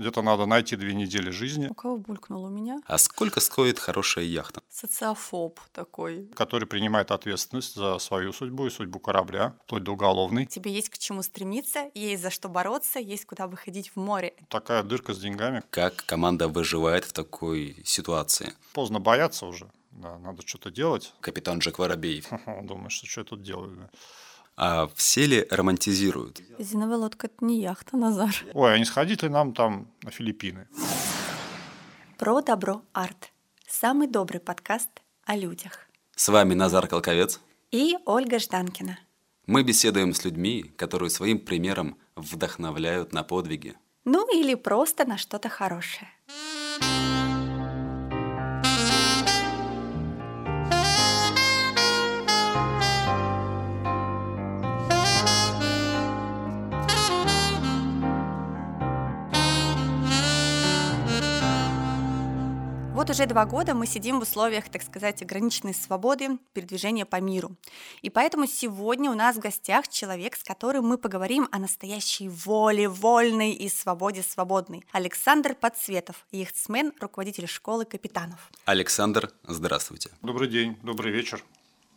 Где-то надо найти две недели жизни, У кого булькнуло у меня? А сколько стоит хорошая яхта? Социофоб такой. который принимает ответственность за свою судьбу и судьбу корабля, вплоть до уголовной. Тебе есть к чему стремиться, есть за что бороться, есть куда выходить в море. Такая дырка с деньгами. Как команда выживает в такой ситуации? Поздно бояться уже. Да, надо что-то делать. Капитан Джек Воробей. Думаешь, что, что я тут делаю? А все ли романтизируют? Резиновая лодка — это не яхта, Назар. Ой, а не сходить ли нам там на Филиппины? Про добро арт. Самый добрый подкаст о людях. С вами Назар Колковец. И Ольга Жданкина. Мы беседуем с людьми, которые своим примером вдохновляют на подвиги. Ну или просто на что-то хорошее. Вот уже два года мы сидим в условиях, так сказать, ограниченной свободы передвижения по миру. И поэтому сегодня у нас в гостях человек, с которым мы поговорим о настоящей воле, вольной и свободе свободной. Александр Подсветов, яхтсмен, руководитель школы капитанов. Александр, здравствуйте. Добрый день, добрый вечер.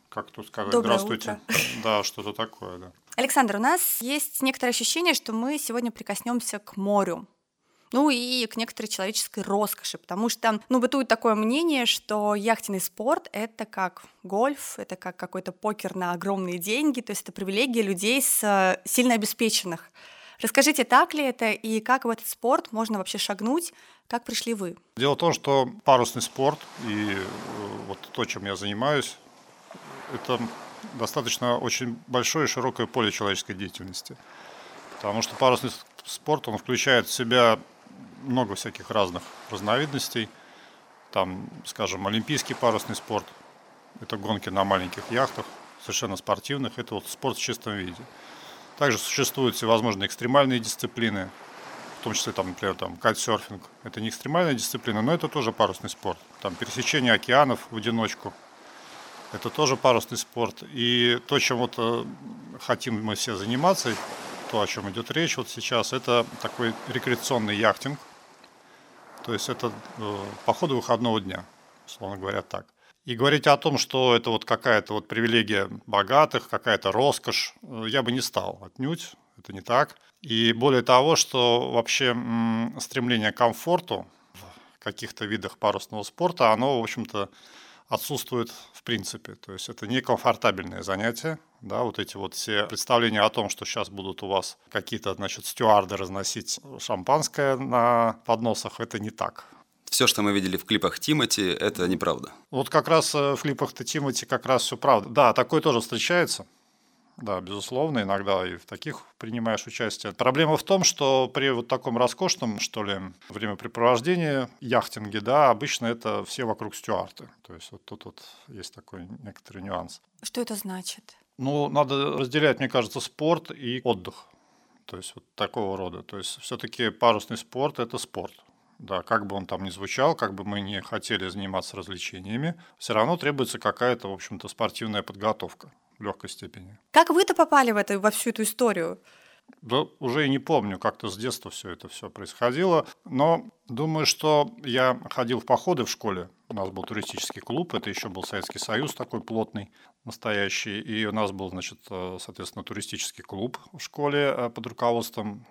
Как тут сказать? Доброе Здравствуйте. Да, что-то такое, да. Александр, у нас есть некоторое ощущение, что мы сегодня прикоснемся к морю. Ну и к некоторой человеческой роскоши, потому что, ну, бытует такое мнение, что яхтенный спорт — это как гольф, это как какой-то покер на огромные деньги, то есть это привилегия людей с э, сильно обеспеченных. Расскажите, так ли это и как в этот спорт можно вообще шагнуть, как пришли вы? Дело в том, что парусный спорт и э, вот то, чем я занимаюсь, это достаточно очень большое и широкое поле человеческой деятельности. Потому что парусный спорт, он включает в себя много всяких разных разновидностей. Там, скажем, олимпийский парусный спорт, это гонки на маленьких яхтах, совершенно спортивных, это вот спорт в чистом виде. Также существуют всевозможные экстремальные дисциплины, в том числе, там, например, там, кайтсерфинг. Это не экстремальная дисциплина, но это тоже парусный спорт. Там пересечение океанов в одиночку. Это тоже парусный спорт. И то, чем вот э, хотим мы все заниматься, то, о чем идет речь вот сейчас, это такой рекреационный яхтинг. То есть это э, походы выходного дня, условно говоря, так. И говорить о том, что это вот какая-то вот привилегия богатых, какая-то роскошь, э, я бы не стал отнюдь, это не так. И более того, что вообще стремление к комфорту в каких-то видах парусного спорта, оно, в общем-то, отсутствует в принципе. То есть это некомфортабельное занятие. Да, вот эти вот все представления о том, что сейчас будут у вас какие-то, значит, стюарды разносить шампанское на подносах, это не так. Все, что мы видели в клипах Тимати, это неправда. Вот как раз э, в клипах-то Тимати как раз все правда. Да, такое тоже встречается. Да, безусловно, иногда и в таких принимаешь участие. Проблема в том, что при вот таком роскошном, что ли, времяпрепровождении, яхтинге, да, обычно это все вокруг стюарты. То есть вот тут вот есть такой некоторый нюанс. Что это значит? Ну, надо разделять, мне кажется, спорт и отдых. То есть вот такого рода. То есть все-таки парусный спорт – это спорт. Да, как бы он там ни звучал, как бы мы не хотели заниматься развлечениями, все равно требуется какая-то, в общем-то, спортивная подготовка в легкой степени. Как вы-то попали в это, во всю эту историю? Да, уже и не помню, как-то с детства все это все происходило. Но думаю, что я ходил в походы в школе. У нас был туристический клуб, это еще был Советский Союз такой плотный, настоящий. И у нас был, значит, э, соответственно, туристический клуб в школе э, под руководством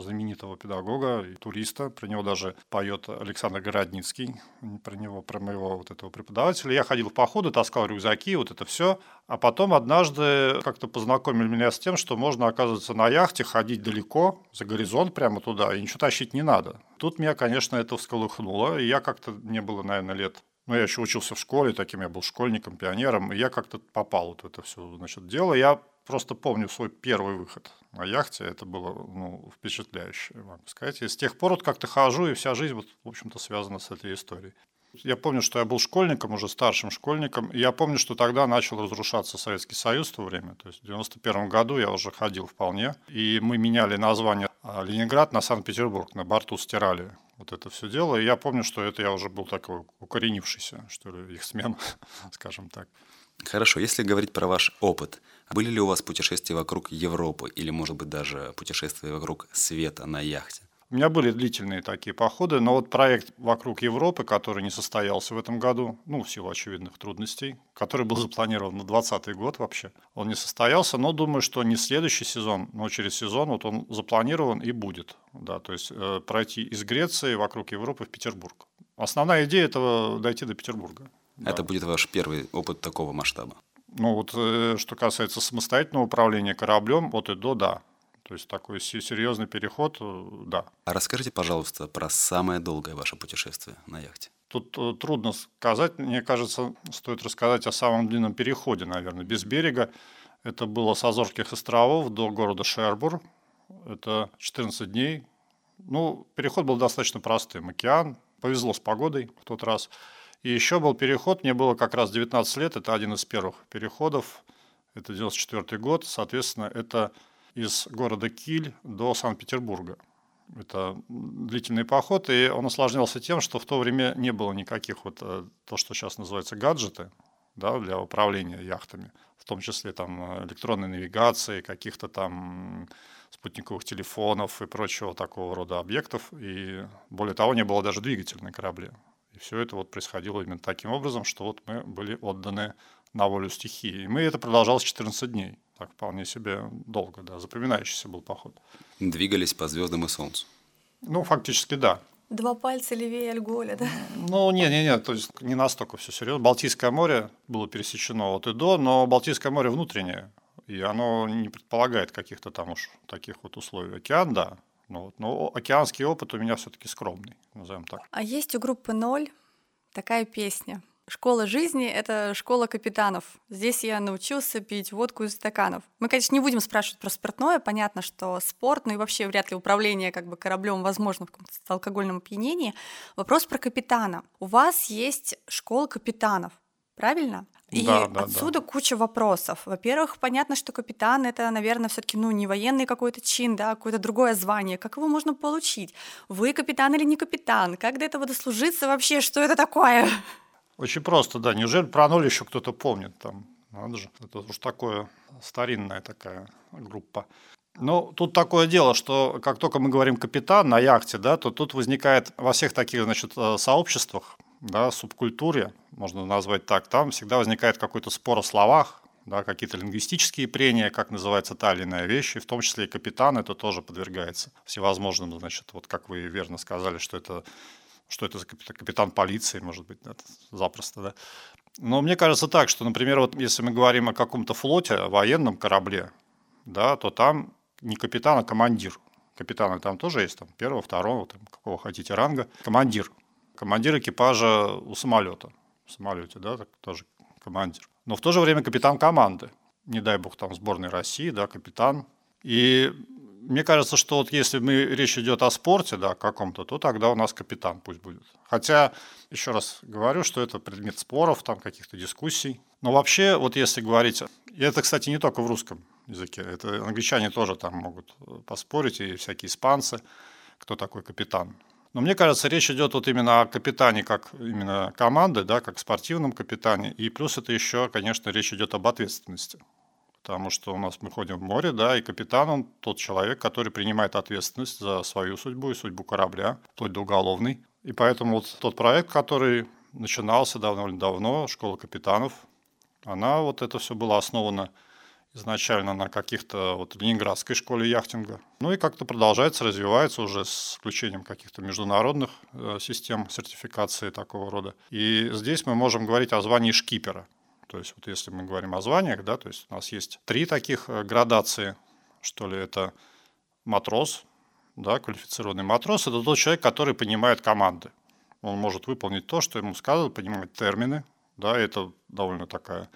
знаменитого педагога и туриста. Про него даже поет Александр Городницкий. Про него, про моего вот этого преподавателя. Я ходил в походы, таскал рюкзаки, вот это все. А потом однажды как-то познакомили меня с тем, что можно, оказывается, на яхте ходить далеко, за горизонт прямо туда, и ничего тащить не надо. Тут меня, конечно, это всколыхнуло, и я как-то, мне было, наверное, лет ну, я еще учился в школе, таким я был школьником, пионером, и я как-то попал вот в это все, значит, дело. Я просто помню свой первый выход на яхте, это было, ну, впечатляюще, могу сказать. И с тех пор вот как-то хожу, и вся жизнь, вот, в общем-то, связана с этой историей. Я помню, что я был школьником, уже старшим школьником, я помню, что тогда начал разрушаться Советский Союз в то время, то есть в 91 году я уже ходил вполне, и мы меняли название а, Ленинград на Санкт-Петербург, на борту стирали вот это все дело, и я помню, что это я уже был такой укоренившийся, что ли, их смен, скажем так. Хорошо, если говорить про ваш опыт, были ли у вас путешествия вокруг Европы или, может быть, даже путешествия вокруг света на яхте? У меня были длительные такие походы, но вот проект вокруг Европы, который не состоялся в этом году, ну, в силу очевидных трудностей, который был запланирован на 2020 год вообще, он не состоялся, но думаю, что не следующий сезон, но через сезон вот он запланирован и будет. Да, то есть э, пройти из Греции вокруг Европы в Петербург. Основная идея этого дойти до Петербурга. Это Да. будет ваш первый опыт такого масштаба. Ну вот э, что касается самостоятельного управления кораблем от и до, да. То есть такой се- серьезный переход, э, да. А расскажите, пожалуйста, про самое долгое ваше путешествие на яхте. Тут э, трудно сказать. Мне кажется, стоит рассказать о самом длинном переходе, наверное, без берега. Это было с Азорских островов до города Шербур. Это 14 дней. Ну, переход был достаточно простым. Океан. Повезло с погодой в тот раз. И еще был переход. Мне было как раз 19 лет. Это один из первых переходов. Это 94 год. Соответственно, это из города Киль до Санкт-Петербурга. Это длительный поход, и он осложнялся тем, что в то время не было никаких вот э, то, что сейчас называется гаджеты, да, для управления яхтами, в том числе там э, электронной навигации, каких-то там спутниковых телефонов и прочего такого рода объектов. И более того, не было даже двигателя на корабле. И все это вот происходило именно таким образом, что вот мы были отданы на волю стихии. И мы это продолжалось 14 дней. Так вполне себе долго, да, запоминающийся был поход. Двигались по звездам и солнцу. Ну, фактически, да. Два пальца левее Альголя, да? Ну, не-не-не, то есть не настолько все серьезно. Балтийское море было пересечено от и до, но Балтийское море внутреннее, и оно не предполагает каких-то там уж таких вот условий. Океан, да, ну, вот, но океанский опыт у меня все-таки скромный, назовем так. А есть у группы «Ноль» такая песня. Школа жизни — это школа капитанов. Здесь я научился пить водку из стаканов. Мы, конечно, не будем спрашивать про спиртное. Понятно, что спорт, ну и вообще вряд ли управление как бы кораблем возможно в каком-то алкогольном опьянении. Вопрос про капитана. У вас есть школа капитанов, правильно? И Да, да, да. отсюда куча вопросов. Во-первых, понятно, что капитан это, наверное, все-таки ну не военный какой-то чин, да, какое-то другое звание. Как его можно получить? Вы капитан или не капитан? Как до этого дослужиться вообще? Что это такое? Очень просто, да. Неужели про ноль еще кто-то помнит там? Надо же. Это уж такое старинная такая группа. Ну, тут такое дело, что как только мы говорим капитан на яхте, да, то тут возникает во всех таких, значит, э, сообществах, да, субкультуре, можно назвать так, там всегда возникает какой-то спор о словах, да, какие-то лингвистические прения, как называется та или иная вещь, и в том числе и капитан это тоже подвергается всевозможным, значит, вот как вы верно сказали, что это что это за капитан, полиции, может быть, да, запросто, да. Но мне кажется так, что, например, вот если мы говорим о каком-то флоте, военном корабле, да, то там не капитан, а командир. Капитаны там тоже есть, там первого, второго, там, какого хотите ранга. Командир. Командир экипажа у самолета. В самолете, да, так тоже командир. Но в то же время капитан команды. Не дай бог там сборной России, да, капитан. И мне кажется, что вот если мы, речь идет о спорте, да, каком-то, то тогда у нас капитан пусть будет. Хотя, еще раз говорю, что это предмет споров, там каких-то дискуссий. Но вообще, вот если говорить, и это, кстати, не только в русском языке, это англичане тоже там могут э, поспорить, и всякие испанцы, кто такой капитан. Но мне кажется, речь идет вот именно о капитане как именно команды, да, как спортивном капитане. И плюс это еще, конечно, речь идет об ответственности потому что у нас мы ходим в море, да, и капитан он тот человек, который принимает ответственность за свою судьбу и судьбу корабля, вплоть до уголовной. И поэтому вот тот проект, который начинался давно-давно, школа капитанов, она вот это все было основано изначально на каких-то вот Ленинградской школе яхтинга. Ну и как-то продолжается, развивается уже с включением каких-то международных э, систем сертификации такого рода. И здесь мы можем говорить о звании шкипера. То есть вот если мы говорим о званиях, да, то есть у нас есть три таких э, градации, что ли, это матрос, да, квалифицированный матрос, это тот человек, который понимает команды. Он может выполнить то, что ему сказали, понимать термины, да, это довольно такая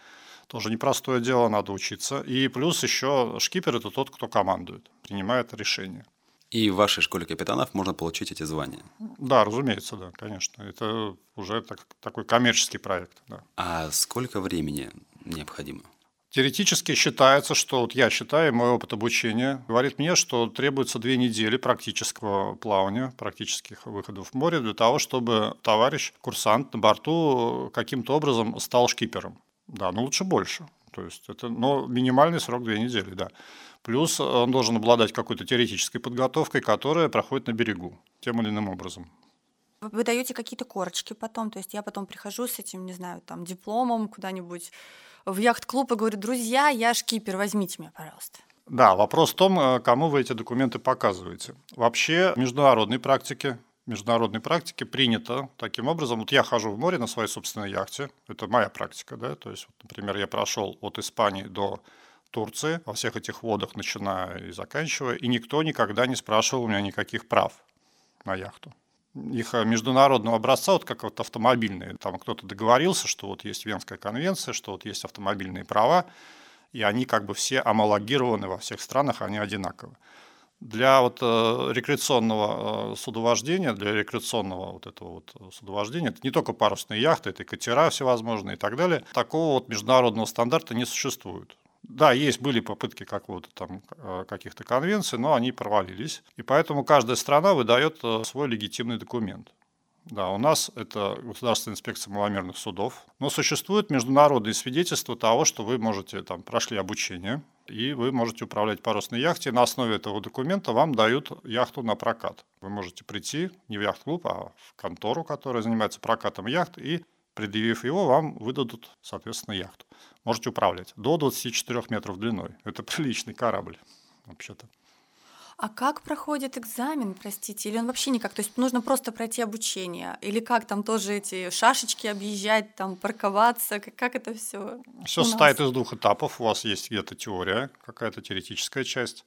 тоже непростое дело, надо учиться. И плюс еще шкипер – это тот, кто командует, принимает решения. И в вашей школе капитанов можно получить эти звания. Да, разумеется, да, конечно. Это уже так, такой коммерческий проект. Да. А сколько времени необходимо? Теоретически считается, что вот я считаю, мой опыт обучения говорит мне, что требуется две недели практического плавания, практических выходов в море для того, чтобы товарищ, курсант на борту каким-то образом стал шкипером. Да, ну лучше больше. То есть это, но минимальный срок две недели, да. Плюс он должен обладать какой-то теоретической подготовкой, которая проходит на берегу тем или иным образом. Вы даете какие-то корочки потом, то есть я потом прихожу с этим, не знаю, там, дипломом куда-нибудь в яхт-клуб и говорю, друзья, я шкипер, возьмите меня, пожалуйста. Да, вопрос в том, э, кому вы эти документы показываете. Вообще в международной практике, международной практике принято таким образом, вот я хожу в море на своей собственной яхте, это моя практика, да, то есть, вот, например, я прошел от Испании до Турции, во всех этих водах, начиная и заканчивая, и никто никогда не спрашивал у меня никаких прав на яхту. Их э, международного образца, вот как вот автомобильные, там кто-то договорился, что вот есть Венская конвенция, что вот есть автомобильные права, и они как бы все амалогированы во всех странах, они одинаковы. Для вот э, рекреационного э, судовождения, для рекреационного вот этого вот судовождения, это не только парусные яхты, это и катера всевозможные и так далее, такого вот международного стандарта не существует. Да, есть были попытки какого-то там э, каких-то конвенций, но они провалились. И поэтому каждая страна выдает э, свой легитимный документ. Да, у нас это Государственная инспекция маломерных судов. Но существуют международные свидетельства того, что вы можете там прошли обучение, и вы можете управлять парусной яхте. На основе этого документа вам дают яхту на прокат. Вы можете прийти не в яхт-клуб, а в контору, которая занимается прокатом яхт, и предъявив его, вам выдадут, соответственно, яхту. Можете управлять до 24 метров длиной. Это приличный корабль, вообще-то. А как проходит экзамен, простите? Или он вообще никак? То есть нужно просто пройти обучение? Или как там тоже эти шашечки объезжать, там парковаться? Как, как это все? Все состоит из двух этапов. У вас есть где-то теория, какая-то теоретическая часть.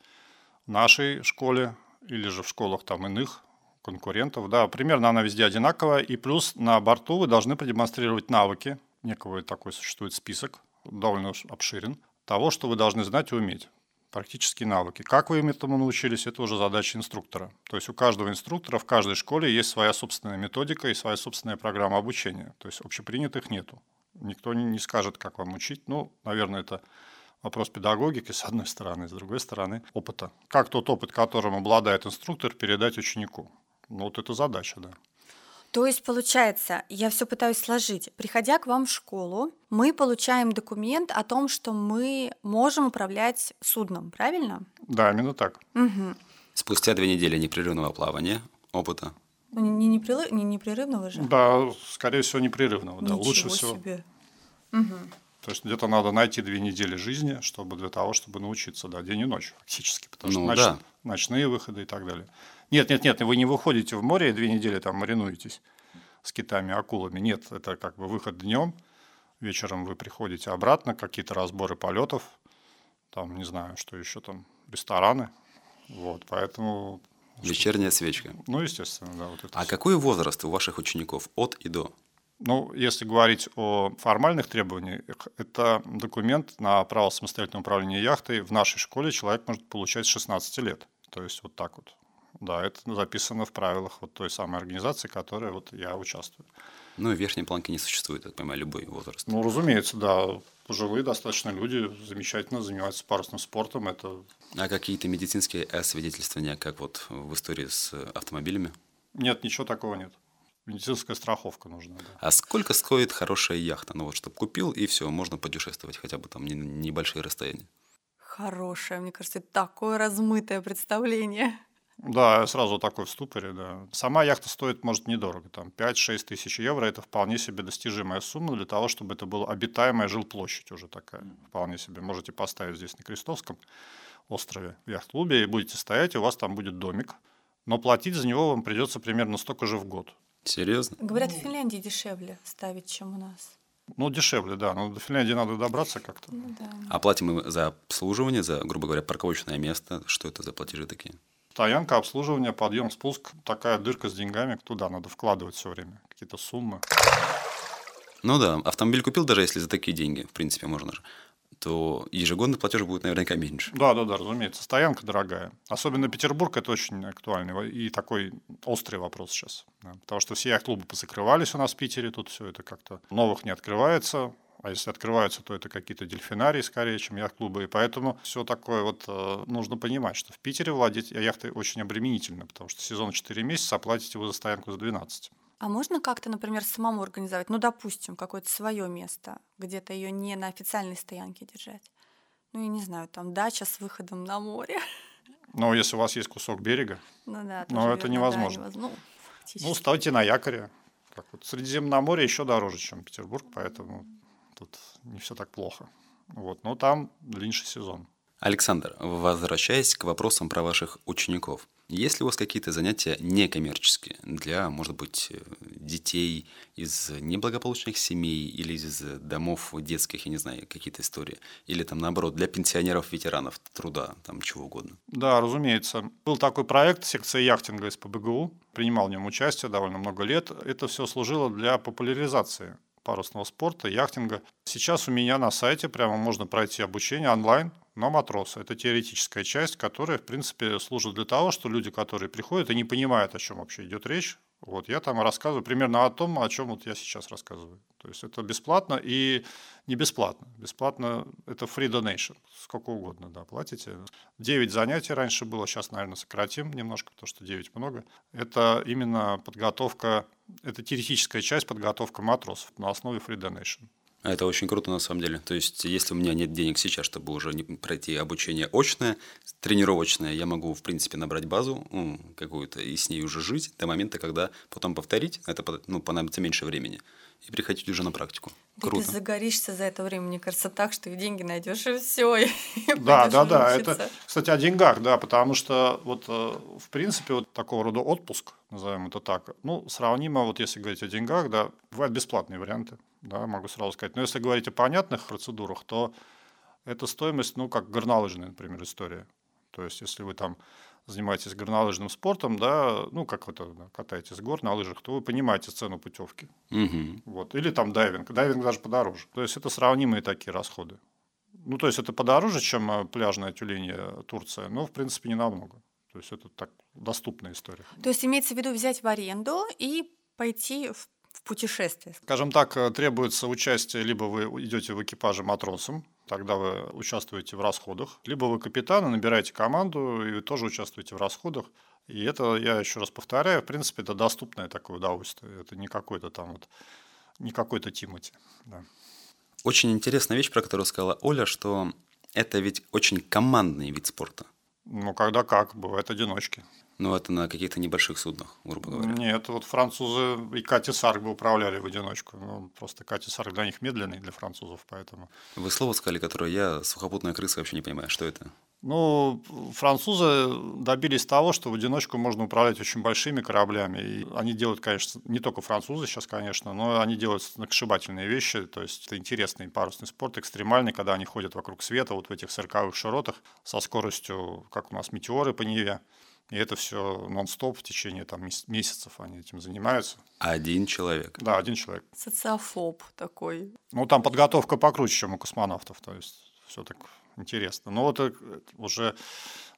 В нашей школе или же в школах там иных конкурентов. Да, примерно она везде одинаковая. И плюс на борту вы должны продемонстрировать навыки. Некого такой существует список, довольно обширен, того, что вы должны знать и уметь. Практические навыки. Как вы им этому научились, это уже задача инструктора. То есть у каждого инструктора в каждой школе есть своя собственная методика и своя собственная программа обучения. То есть общепринятых нету. Никто не скажет, как вам учить. Ну, наверное, это вопрос педагогики, с одной стороны, с другой стороны, опыта. Как тот опыт, которым обладает инструктор, передать ученику? Ну, вот это задача, да. То есть, получается, я все пытаюсь сложить. Приходя к вам в школу, мы получаем документ о том, что мы можем управлять судном, правильно? Да, именно так. Угу. Спустя две недели непрерывного плавания, опыта. Ну, не, не, непрерыв, не непрерывного же? Да, скорее всего, непрерывного. Ничего да, лучше всего. себе. Угу. То есть где-то надо найти две недели жизни, чтобы для того, чтобы научиться, да, день и ночь фактически, потому Ну, что да. ночные выходы и так далее. Нет, нет, нет, вы не выходите в море и две недели там маринуетесь с китами, акулами. Нет, это как бы выход днем, вечером вы приходите обратно, какие-то разборы полетов, там, не знаю, что еще там, рестораны. Вот, поэтому, Вечерняя свечка. ну, естественно, да, вот это А всё. какой возраст у ваших учеников от и до? Ну, если говорить о формальных требованиях, это документ на право самостоятельного управления яхтой. В нашей школе человек может получать с 16 лет. То есть вот так вот. Да, это записано в правилах вот той самой организации, в которой вот я участвую. Ну, и верхней планки не существует, я так понимаю, любой возраст. Ну, разумеется, да. Пожилые достаточно люди замечательно занимаются парусным спортом. Это А какие-то медицинские освидетельствования, как вот в истории с автомобилями? нет, ничего такого нет. Медицинская страховка нужна. Да. А сколько стоит хорошая яхта? Ну вот, чтобы купил, и все, можно путешествовать хотя бы там не- небольшие расстояния. Хорошее, мне кажется, это такое размытое представление. Да, я сразу такой в ступоре, да. Сама яхта стоит, может, недорого, там 5-6 тысяч евро, это вполне себе достижимая сумма для того, чтобы это была обитаемая жилплощадь уже такая, вполне себе. Можете поставить здесь на Крестовском острове в яхт-клубе и будете стоять, и у вас там будет домик, но платить за него вам придется примерно столько же в год. Серьезно? Говорят, в Финляндии дешевле ставить, чем у нас. Ну, дешевле, да, но до Финляндии надо добраться как-то. Ну да. А платим мы за обслуживание, за, грубо говоря, парковочное место. Что это за платежи такие? Стоянка, обслуживание, подъем, спуск, такая дырка с деньгами, туда надо вкладывать все время, какие-то суммы. Ну да, автомобиль купил, даже если за такие деньги, в принципе, можно же, то ежегодный платеж будет наверняка меньше. Да, да, да, разумеется. Стоянка дорогая. Особенно Петербург это очень актуальный и такой острый вопрос сейчас. да. Потому что все яхт-клубы позакрывались у нас в Питере, тут все это как-то новых не открывается. А если открываются, то это какие-то дельфинарии скорее, чем яхт-клубы. И поэтому все такое вот э, нужно понимать, что в Питере владеть яхтой очень обременительно, потому что сезон 4 месяца, оплатите вы за стоянку за 12. А можно как-то, например, самому организовать, ну, допустим, какое-то свое место, где-то ее не на официальной стоянке держать? ну, я не знаю, там дача с выходом на море. Но если у вас есть кусок берега, Ну да, Но тоже это верно, да, невозможно. невоз- Ну, фактически. ну, ставьте на якоре. Как вот Средиземноморье еще дороже, чем Петербург, поэтому тут не все так плохо. Вот, но там длиннейший сезон. Александр, возвращаясь к вопросам про ваших учеников. Есть ли у вас какие-то занятия некоммерческие для, может быть, э, детей из неблагополучных семей или из домов детских, я не знаю, какие-то истории? Или там, наоборот, для пенсионеров, ветеранов труда, там чего угодно? Да, разумеется. Был такой проект, секция яхтинга из ПБГУ. Принимал в нем участие довольно много лет. Это все служило для популяризации парусного спорта, яхтинга. Сейчас у меня на сайте прямо можно пройти обучение онлайн на матроса. Это теоретическая часть, которая, в принципе, служит для того, что люди, которые приходят и не понимают, о чем вообще идет речь, вот я там рассказываю примерно о том, о чем вот я сейчас рассказываю. То есть это бесплатно и не бесплатно. Бесплатно это free donation, сколько угодно, да, платите. 9 занятий раньше было, сейчас, наверное, сократим немножко, потому что 9 много. Это именно подготовка, это теоретическая часть подготовка матросов на основе free donation. А Это очень круто на самом деле. То есть, если у меня нет денег сейчас, чтобы уже пройти обучение очное, тренировочное, я могу, в принципе, набрать базу ну, какую-то и с ней уже жить до момента, когда потом повторить, это ну, понадобится меньше времени, и приходить уже на практику. Да Круто. ты загоришься за это время, мне кажется, так, что и деньги найдешь, и все. Да, да, да. Это, кстати, о деньгах, да, потому что вот э, в принципе вот такого рода отпуск, назовем это так, ну, сравнимо, вот если говорить о деньгах, да, бывают бесплатные варианты, да, могу сразу сказать. Но если говорить о понятных процедурах, то это стоимость, ну, как горнолыжная, например, история. То есть, если вы там занимаетесь горнолыжным спортом, да, ну, как вы там, да, катаетесь с гор на лыжах, то вы понимаете цену путевки. Мгм. Вот. Или там дайвинг. Дайвинг даже подороже. То есть это сравнимые такие расходы. Ну, то есть это подороже, чем э, пляжная тюленья Турция, но, в принципе, не намного. То есть это так доступная история. То есть имеется в виду взять в аренду и пойти в путешествие. Скажем так, э, требуется участие, либо вы идете в экипаже матросом, тогда вы участвуете в расходах, либо вы капитан и набираете команду, и вы тоже участвуете в расходах. И это, я еще раз повторяю, в принципе, это доступное такое удовольствие. Это не какой-то там вот, не какой-то Тимати. Да. Очень интересная вещь, про которую сказала Оля, что это ведь очень командный вид спорта. Ну, когда как, бывают одиночки. Но это на каких-то небольших суднах, грубо говоря. Нет, вот французы и Кати Сарк бы управляли в одиночку. Ну, просто Кати Сарк для них медленный, для французов, поэтому... Вы слово сказали, которое я, сухопутная крыса, вообще не понимаю. Что это? Ну, французы добились того, что в одиночку можно управлять очень большими кораблями. И они делают, конечно, не только французы сейчас, конечно, но они делают сногсшибательные вещи. То есть это интересный парусный спорт, экстремальный, когда они ходят вокруг света вот в этих сороковых широтах со скоростью, как у нас метеоры по Неве. И это все нон-стоп в течение там, мес- месяцев они этим занимаются. Один человек. Да, один человек. Социофоб такой. Ну, там подготовка покруче, чем у космонавтов, то есть все так интересно. Но вот э, уже,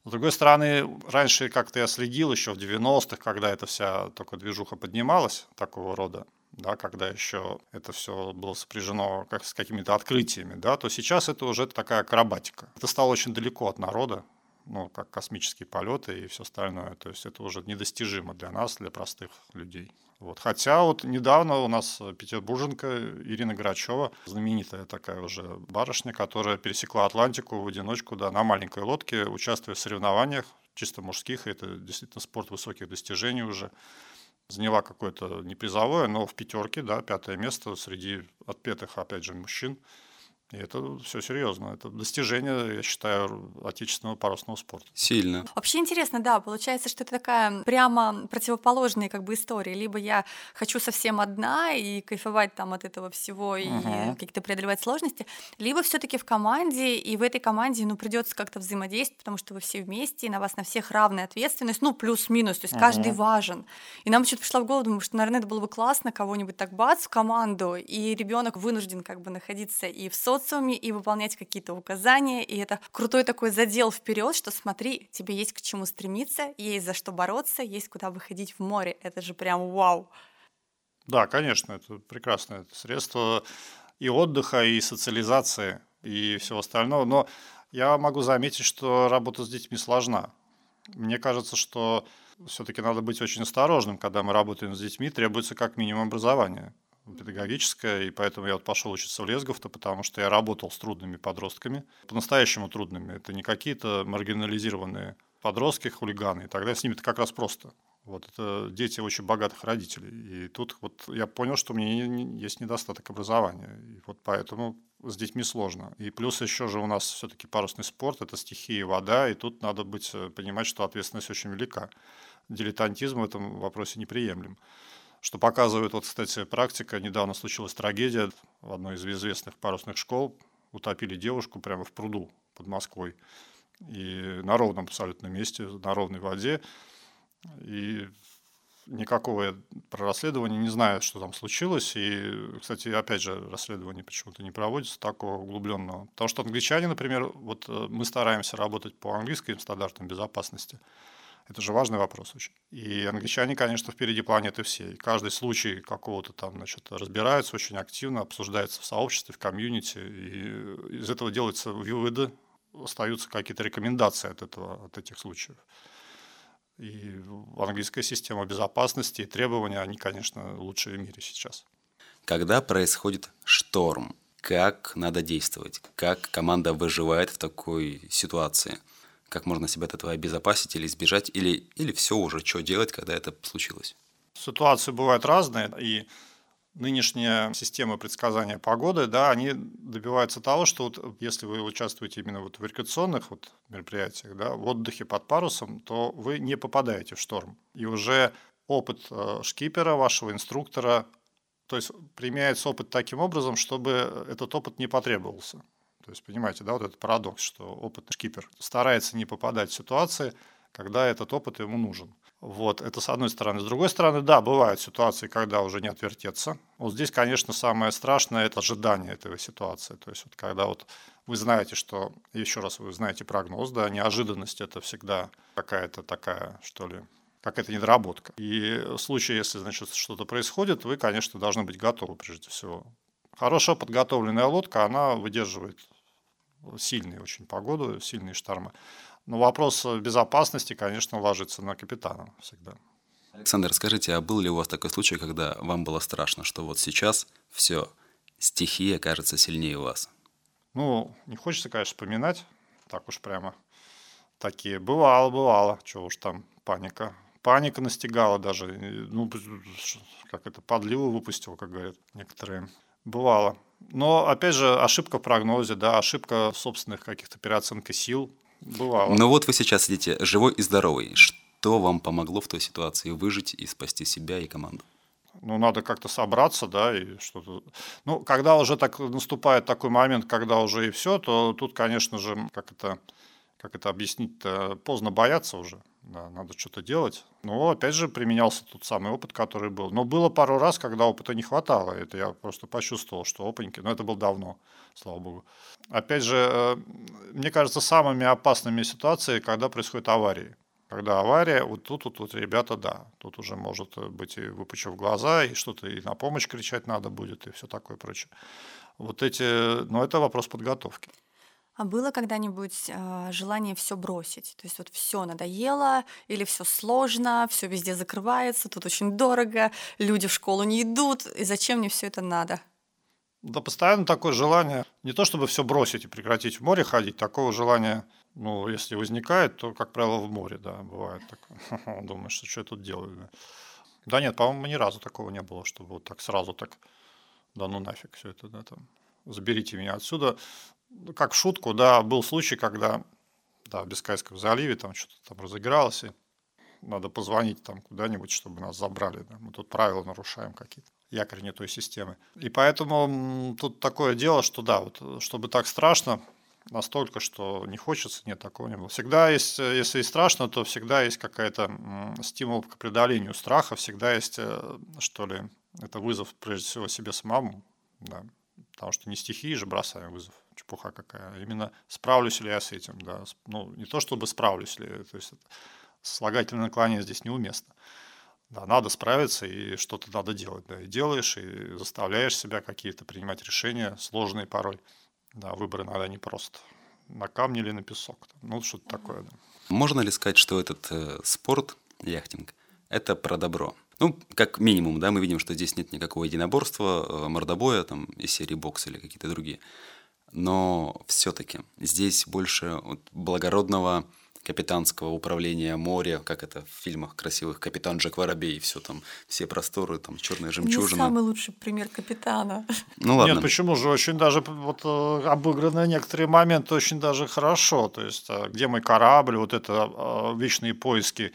с другой стороны, раньше как-то я следил еще в 90-х, когда эта вся только движуха поднималась такого рода, да, когда еще это все было сопряжено как с какими-то открытиями, да, то сейчас это уже такая акробатика. Это стало очень далеко от народа, ну, как космические полеты и все остальное. То есть это уже недостижимо для нас, для простых людей. Вот. Хотя вот недавно у нас петербурженка Ирина Грачева, знаменитая такая уже барышня, которая пересекла Атлантику в одиночку, да, на маленькой лодке, участвуя в соревнованиях, чисто мужских, и это действительно спорт высоких достижений уже. Заняла какое-то не призовое, но в пятерке, да, пятое место среди отпетых, опять же, мужчин. И это все серьезно. Это достижение, я считаю, отечественного парусного спорта. Сильно. Вообще интересно, да, получается, что это такая прямо противоположная как бы история. Либо я хочу совсем одна и кайфовать там от этого всего и Мгм. какие-то преодолевать сложности, либо все таки в команде, и в этой команде, ну, придется как-то взаимодействовать, потому что вы все вместе, и на вас на всех равная ответственность, ну, плюс-минус, то есть каждый Мгм. важен. И нам что-то пришло в голову, думаю, что, наверное, это было бы классно кого-нибудь так бац в команду, и ребенок вынужден как бы находиться и в социуме, и выполнять какие-то указания, и это крутой такой задел вперед, что смотри, тебе есть к чему стремиться, есть за что бороться, есть куда выходить в море. Это же прям вау. Да, конечно, это прекрасное средство и отдыха, и социализации, и всего остального. Но я могу заметить, что работа с детьми сложна. Мне кажется, что все-таки надо быть очень осторожным, когда мы работаем с детьми, требуется как минимум образование. Педагогическое, и поэтому я вот пошел учиться в Лесгов-то, потому что я работал с трудными подростками, по-настоящему трудными. Это не какие-то маргинализированные подростки, хулиганы, и тогда с ними-то как раз просто. Вот это дети очень богатых родителей. И тут вот я понял, что у меня есть недостаток образования. И вот поэтому с детьми сложно. И плюс еще же у нас все-таки парусный спорт, это стихия вода, и тут надо быть, э, понимать, что ответственность очень велика. Дилетантизм в этом вопросе неприемлем. Что показывает, вот, кстати, практика. Недавно случилась трагедия в одной из известных парусных школ. Утопили девушку прямо в пруду под Москвой. И на ровном абсолютно месте, на ровной воде. И никакого про расследование не знаю, что там случилось. И, кстати, опять же, расследование почему-то не проводится такого углубленного. Потому что англичане, например, вот э, мы стараемся работать по английским стандартам безопасности. Это же важный вопрос очень. И англичане, конечно, впереди планеты всей. Каждый случай какого-то там, значит, разбирается очень активно, обсуждается в сообществе, в комьюнити. И из этого делаются выводы, остаются какие-то рекомендации от, этого, от этих случаев. И английская система безопасности и требования, они, конечно, лучшие в мире сейчас. Когда происходит шторм, как надо действовать? Как команда выживает в такой ситуации? Как можно себя от этого обезопасить или избежать? Или, или все уже, что делать, когда это случилось? Ситуации бывают разные, и нынешняя система предсказания погоды, да, они добиваются того, что вот если вы участвуете именно вот в рекреационных вот мероприятиях, да, в отдыхе под парусом, то вы не попадаете в шторм. И уже опыт э, шкипера, вашего инструктора, то есть применяется опыт таким образом, чтобы этот опыт не потребовался. То есть, понимаете, да, вот этот парадокс, что опытный шкипер старается не попадать в ситуации, когда этот опыт ему нужен. Вот, это с одной стороны. С другой стороны, да, бывают ситуации, когда уже не отвертеться. Вот здесь, конечно, самое страшное – это ожидание этой ситуации. То есть, вот когда вот вы знаете, что, еще раз, вы знаете прогноз, да, неожиданность – это всегда какая-то такая, что ли, какая-то недоработка. И в случае, если, значит, что-то происходит, вы, конечно, должны быть готовы прежде всего. Хорошо подготовленная лодка, она выдерживает сильные очень погоду, сильные шторма. Но вопрос безопасности, конечно, ложится на капитана всегда. Александр, скажите, а был ли у вас такой случай, когда вам было страшно, что вот сейчас все, стихия кажется сильнее вас? Ну, не хочется, конечно, вспоминать, так уж прямо такие. Бывало, бывало, что уж там паника. Паника настигала даже, ну, как это, подливу выпустил, как говорят некоторые. Бывало. Но, опять же, ошибка в прогнозе, да, ошибка собственных каких-то переоценкой сил, Бывало. Но вот вы сейчас сидите живой и здоровый. Что вам помогло в той ситуации выжить и спасти себя и команду? ну, надо как-то собраться, да, и что-то... Ну, когда уже так наступает такой момент, когда уже и все, то тут, конечно же, как это, как это объяснить-то, поздно бояться уже да, надо что-то делать. Но опять же применялся тот самый опыт, который был. Но было пару раз, когда опыта не хватало. Это я просто почувствовал, что опаньки, но это было давно, слава богу. Опять же, э, мне кажется, самыми опасными ситуации, когда происходят аварии. Когда авария, вот тут, вот, вот ребята, да, тут уже может быть и выпучив глаза, и что-то и на помощь кричать надо будет, и все такое прочее. Вот эти, но это вопрос подготовки. А было когда-нибудь э, желание все бросить? То есть вот все надоело, или все сложно, все везде закрывается, тут очень дорого, люди в школу не идут, и зачем мне все это надо? Да, постоянно такое желание, не то чтобы все бросить и прекратить в море ходить, такого желания, ну, если возникает, то, как правило, в море, да, бывает такое. Думаешь, что, что я тут делаю? Да, нет, по-моему, ни разу такого не было, чтобы вот так сразу так, да ну нафиг все это, да, там, заберите меня отсюда. Ну, как шутку, да, был случай, когда да, в Бискайском заливе там что-то там разыгралось, и надо позвонить там куда-нибудь, чтобы нас забрали. Да. Мы тут правила нарушаем какие-то, якорь не той системы. И поэтому тут такое дело, что да, вот чтобы так страшно, настолько, что не хочется, нет, такого не было. Всегда есть, если и страшно, то всегда есть какая-то стимул к преодолению страха, всегда есть, э, что ли, это вызов прежде всего себе самому, да, потому что не стихии же бросаем вызов чепуха какая. Именно справлюсь ли я с этим, да. Ну, не то чтобы справлюсь ли, то есть слагательное наклонение здесь неуместно. Да, надо справиться и что-то надо делать, да, и делаешь, и заставляешь себя какие-то принимать решения, сложные порой. Да, выбор иногда непрост. На камне или на песок. Ну, что-то такое, да. Можно ли сказать, что этот э, спорт, яхтинг, это про добро? Ну, как минимум, да, мы видим, что здесь нет никакого единоборства, э, мордобоя, там, из серии бокс или какие-то другие. Но все-таки здесь больше вот благородного капитанского управления моря, как это в фильмах красивых, капитан Джек Воробей, все там, все просторы, там, черная жемчужина. Не самый лучший пример капитана. Ну ладно. Нет, почему же? Очень даже вот э, обыграны некоторые моменты очень даже хорошо. То есть, э, где мой корабль, вот это э, вечные поиски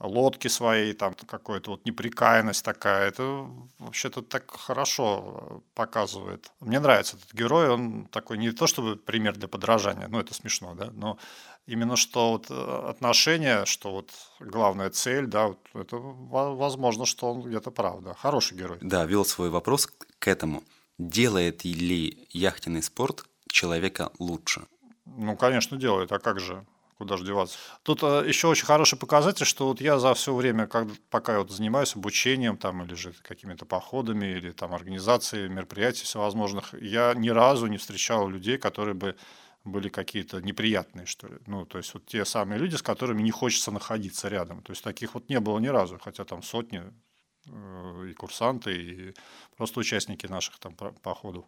лодки своей, там какая-то вот неприкаянность такая. Это вообще-то так хорошо показывает. Мне нравится этот герой, он такой не то чтобы пример для подражания, ну это смешно, да, но именно что вот э, отношения, что вот главная цель, да, вот это возможно, что он где-то правда. Хороший герой. Да, вел свой вопрос к этому. Делает ли яхтенный спорт человека лучше? Ну, конечно, делает. А как же? Куда же деваться? Тут э, еще очень хороший показатель, что вот я за все время, когда, пока я вот занимаюсь обучением там, или же какими-то походами, или там организацией мероприятий всевозможных, я ни разу не встречал людей, которые бы были какие-то неприятные, что ли. Ну, то есть вот те самые люди, с которыми не хочется находиться рядом. То есть таких вот не было ни разу, хотя там сотни э, и курсанты, и просто участники наших там походов,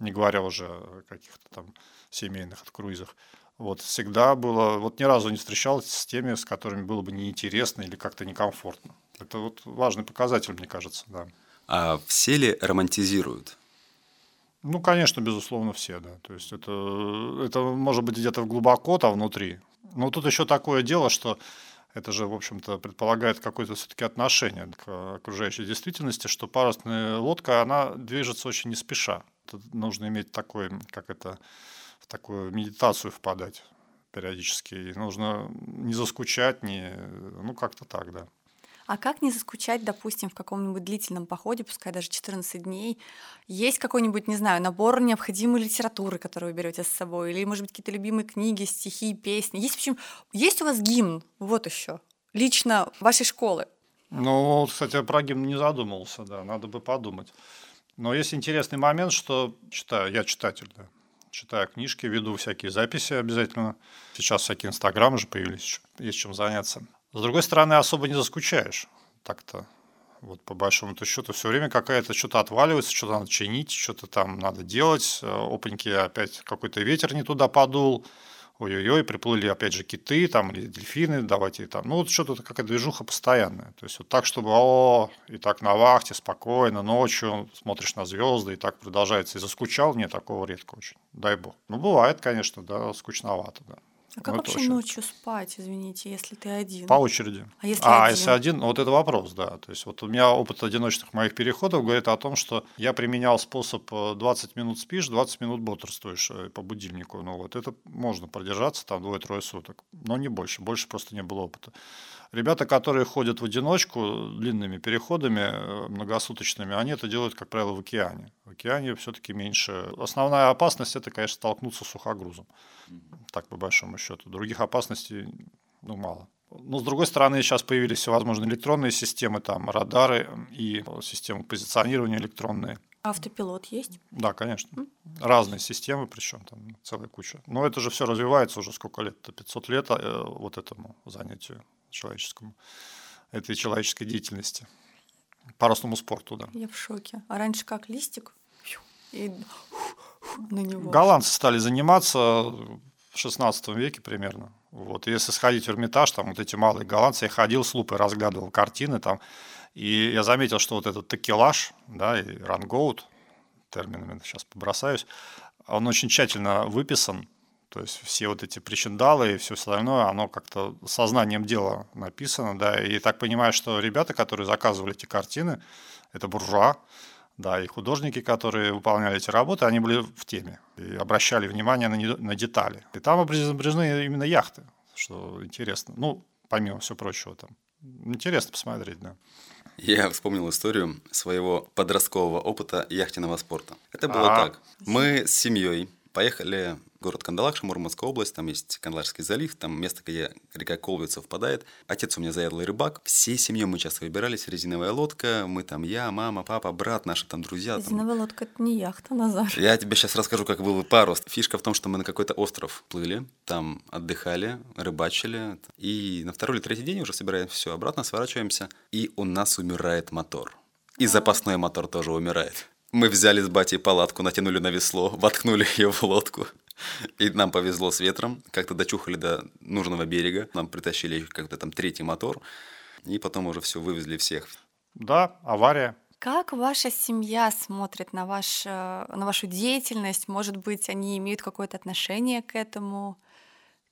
не говоря уже о каких-то там семейных от круизах. Вот всегда было, вот ни разу не встречался с теми, с которыми было бы неинтересно или как-то некомфортно. Это вот важный показатель, мне кажется, да. А все ли романтизируют? Ну, конечно, безусловно, все, да. То есть это, это может быть где-то глубоко там внутри. Но тут еще такое дело, что это же, в общем-то, предполагает какое-то все-таки отношение к окружающей действительности, что парусная лодка, она движется очень не спеша. Это нужно иметь такой, как это, такую медитацию впадать периодически. И нужно не заскучать, не, ну как-то так, да. А как не заскучать, допустим, в каком-нибудь длительном походе, пускай даже 14 дней? Есть какой-нибудь, не знаю, набор необходимой литературы, которую вы берете с собой? Или, может быть, какие-то любимые книги, стихи, песни? Есть, в общем, есть у вас гимн? Вот еще. Лично вашей школы? Ну, кстати, про гимн не задумывался, да, надо бы подумать. Но есть интересный момент, что читаю, я читатель, да, читаю книжки, веду всякие записи обязательно. Сейчас всякие инстаграмы же появились, есть чем заняться. С другой стороны, особо не заскучаешь так-то. Вот по большому-то счету все время какая-то что-то отваливается, что-то надо чинить, что-то там надо делать. Э, опаньки опять какой-то ветер не туда подул. Ой-ой-ой, приплыли опять же киты там или дельфины, давайте там. Ну вот что-то какая-то движуха постоянная. То есть вот так, чтобы о, и так на вахте, спокойно, ночью смотришь на звезды, и так продолжается. И заскучал, мне такого редко очень, дай бог. Ну бывает, конечно, да, скучновато, да. А как вообще точно. ночью спать, извините, если ты один? По очереди. А если а один? если один, вот это вопрос, да. То есть вот у меня опыт одиночных моих переходов говорит о том, что я применял способ э, 20 минут спишь, 20 минут бодрствуешь э, по будильнику. Ну вот это можно продержаться там двое-трое суток, но не больше. Больше просто не было опыта. Ребята, которые ходят в одиночку длинными переходами э, многосуточными, они это делают, как правило, в океане. В океане все-таки меньше. Основная опасность это, конечно, столкнуться с сухогрузом. Так, по большому счету. Других опасностей ну, мало. Но, с другой стороны, сейчас появились всевозможные электронные системы, там, радары и системы позиционирования электронные. Автопилот есть? Да, конечно. Разные системы, причем там целая куча. Но это же все развивается уже сколько лет? Это 500 лет э, вот этому занятию человеческому, этой человеческой деятельности, парусному спорту, да. Я в шоке. А раньше как, листик? И на него. Голландцы стали заниматься в 16 веке примерно. Вот. Если сходить в Эрмитаж, там вот эти малые голландцы, я ходил с лупой, разглядывал картины там, и я заметил, что вот этот такелаж, да, и рангоут, терминами сейчас побросаюсь, он очень тщательно выписан, то есть все вот эти причиндалы и все остальное, оно как-то сознанием дела написано, да, и так понимаю, что ребята, которые заказывали эти картины, это буржуа, да, и художники, которые выполняли эти работы, они были в теме и обращали внимание на, не- на детали. И там изображены именно яхты, что интересно. Ну, помимо всего прочего там. Интересно посмотреть, да. Я вспомнил историю своего подросткового опыта яхтенного спорта. Это было А. так. Мы с семьей Поехали в город Кандалакша, Мурманская область, там есть Кандалакшский залив, там место, где река Колвица впадает. Отец у меня заядлый рыбак, всей семьей мы часто выбирались, резиновая лодка, мы там, я, мама, папа, брат, наши там друзья. Резиновая там... лодка – это не яхта, Назар. Я тебе сейчас расскажу, как был парус. Фишка в том, что мы на какой-то остров плыли, там отдыхали, рыбачили, и на второй или третий день уже собираем все, обратно сворачиваемся, и у нас умирает мотор. И запасной мотор тоже умирает. Мы взяли с батей палатку, натянули на весло, воткнули ее в лодку. И нам повезло с ветром. Как-то дочухали до нужного берега. Нам притащили как-то там третий мотор. И потом уже все вывезли всех. Да, авария. Как ваша семья смотрит на, ваш, э, на вашу деятельность? Может быть, они имеют какое-то отношение к этому?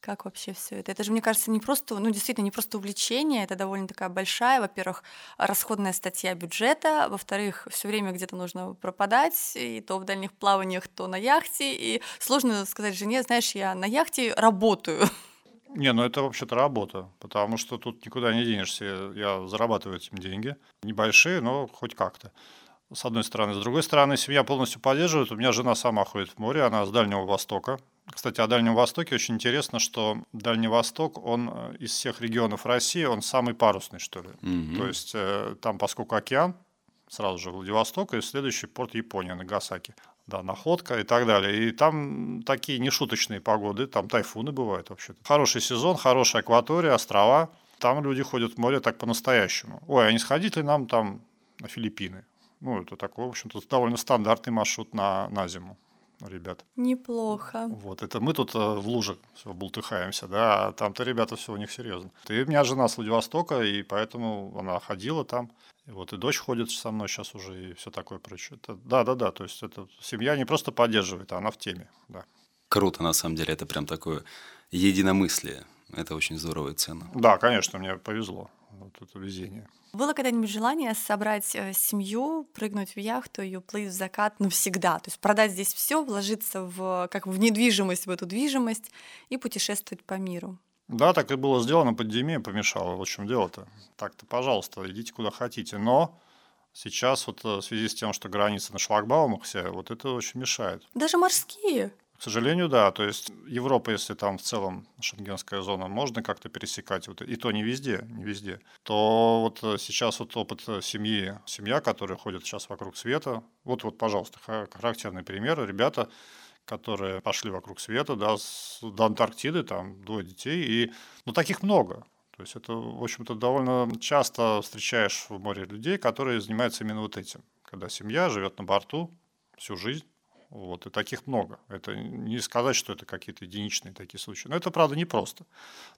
Как вообще все это? Это же, мне кажется, не просто, ну, действительно, не просто увлечение, это довольно такая большая, во-первых, расходная статья бюджета, во-вторых, все время где-то нужно пропадать, и то в дальних плаваниях, то на яхте, и сложно сказать жене, знаешь, я на яхте работаю. Не, ну это вообще-то работа, потому что тут никуда не денешься. Я зарабатываю этим деньги. Небольшие, но хоть как-то. С одной стороны. С другой стороны, семья полностью поддерживает. У меня жена сама ходит в море, она с Дальнего Востока. Кстати, о Дальнем Востоке очень интересно, что Дальний Восток, он э, из всех регионов России, он самый парусный, что ли. Mm-hmm. То есть э, там, поскольку океан, сразу же Владивосток, и следующий порт Япония, Нагасаки. Да, находка и так далее. И там такие нешуточные погоды, там тайфуны бывают вообще-то. Хороший сезон, хорошая акватория, острова. Там люди ходят в море так по-настоящему. Ой, а не сходить ли нам там на Филиппины? Ну, это такой, в общем-то, довольно стандартный маршрут на, на зиму ребят. Неплохо. Вот, это мы тут э, в луже все бултыхаемся, да, а там-то ребята все у них серьезно. И у меня жена с Владивостока, и поэтому она ходила там. И вот и дочь ходит со мной сейчас уже, и все такое прочее. Это, да, да, да, то есть это семья не просто поддерживает, а она в теме, да. Круто, на самом деле, это прям такое единомыслие. Это очень здорово и ценно. Да, конечно, мне повезло. Вот это везение. Было когда-нибудь желание собрать э, семью, прыгнуть в яхту и уплыть в закат навсегда? То есть продать здесь все, вложиться в, как в недвижимость, в эту движимость и путешествовать по миру? Да, так и было сделано, пандемия помешала. В чем дело-то? Так-то, пожалуйста, идите куда хотите. Но сейчас вот э, в связи с тем, что границы на шлагбаумах все, вот это очень мешает. Даже морские? К сожалению, да. То есть Европа, если там в целом шенгенская зона, можно как-то пересекать, вот, и то не везде, не везде, то вот э, сейчас вот опыт э, семьи, семья, которая ходит сейчас вокруг света, вот, вот, пожалуйста, характерный пример. Ребята, которые пошли вокруг света, да, с, до Антарктиды, там двое детей, и, ну, таких много. То есть это, в общем-то, довольно часто встречаешь в море людей, которые занимаются именно вот этим. Когда семья живет на борту всю жизнь, вот, и таких много. Это не сказать, что это какие-то единичные такие случаи. Но это, правда, непросто.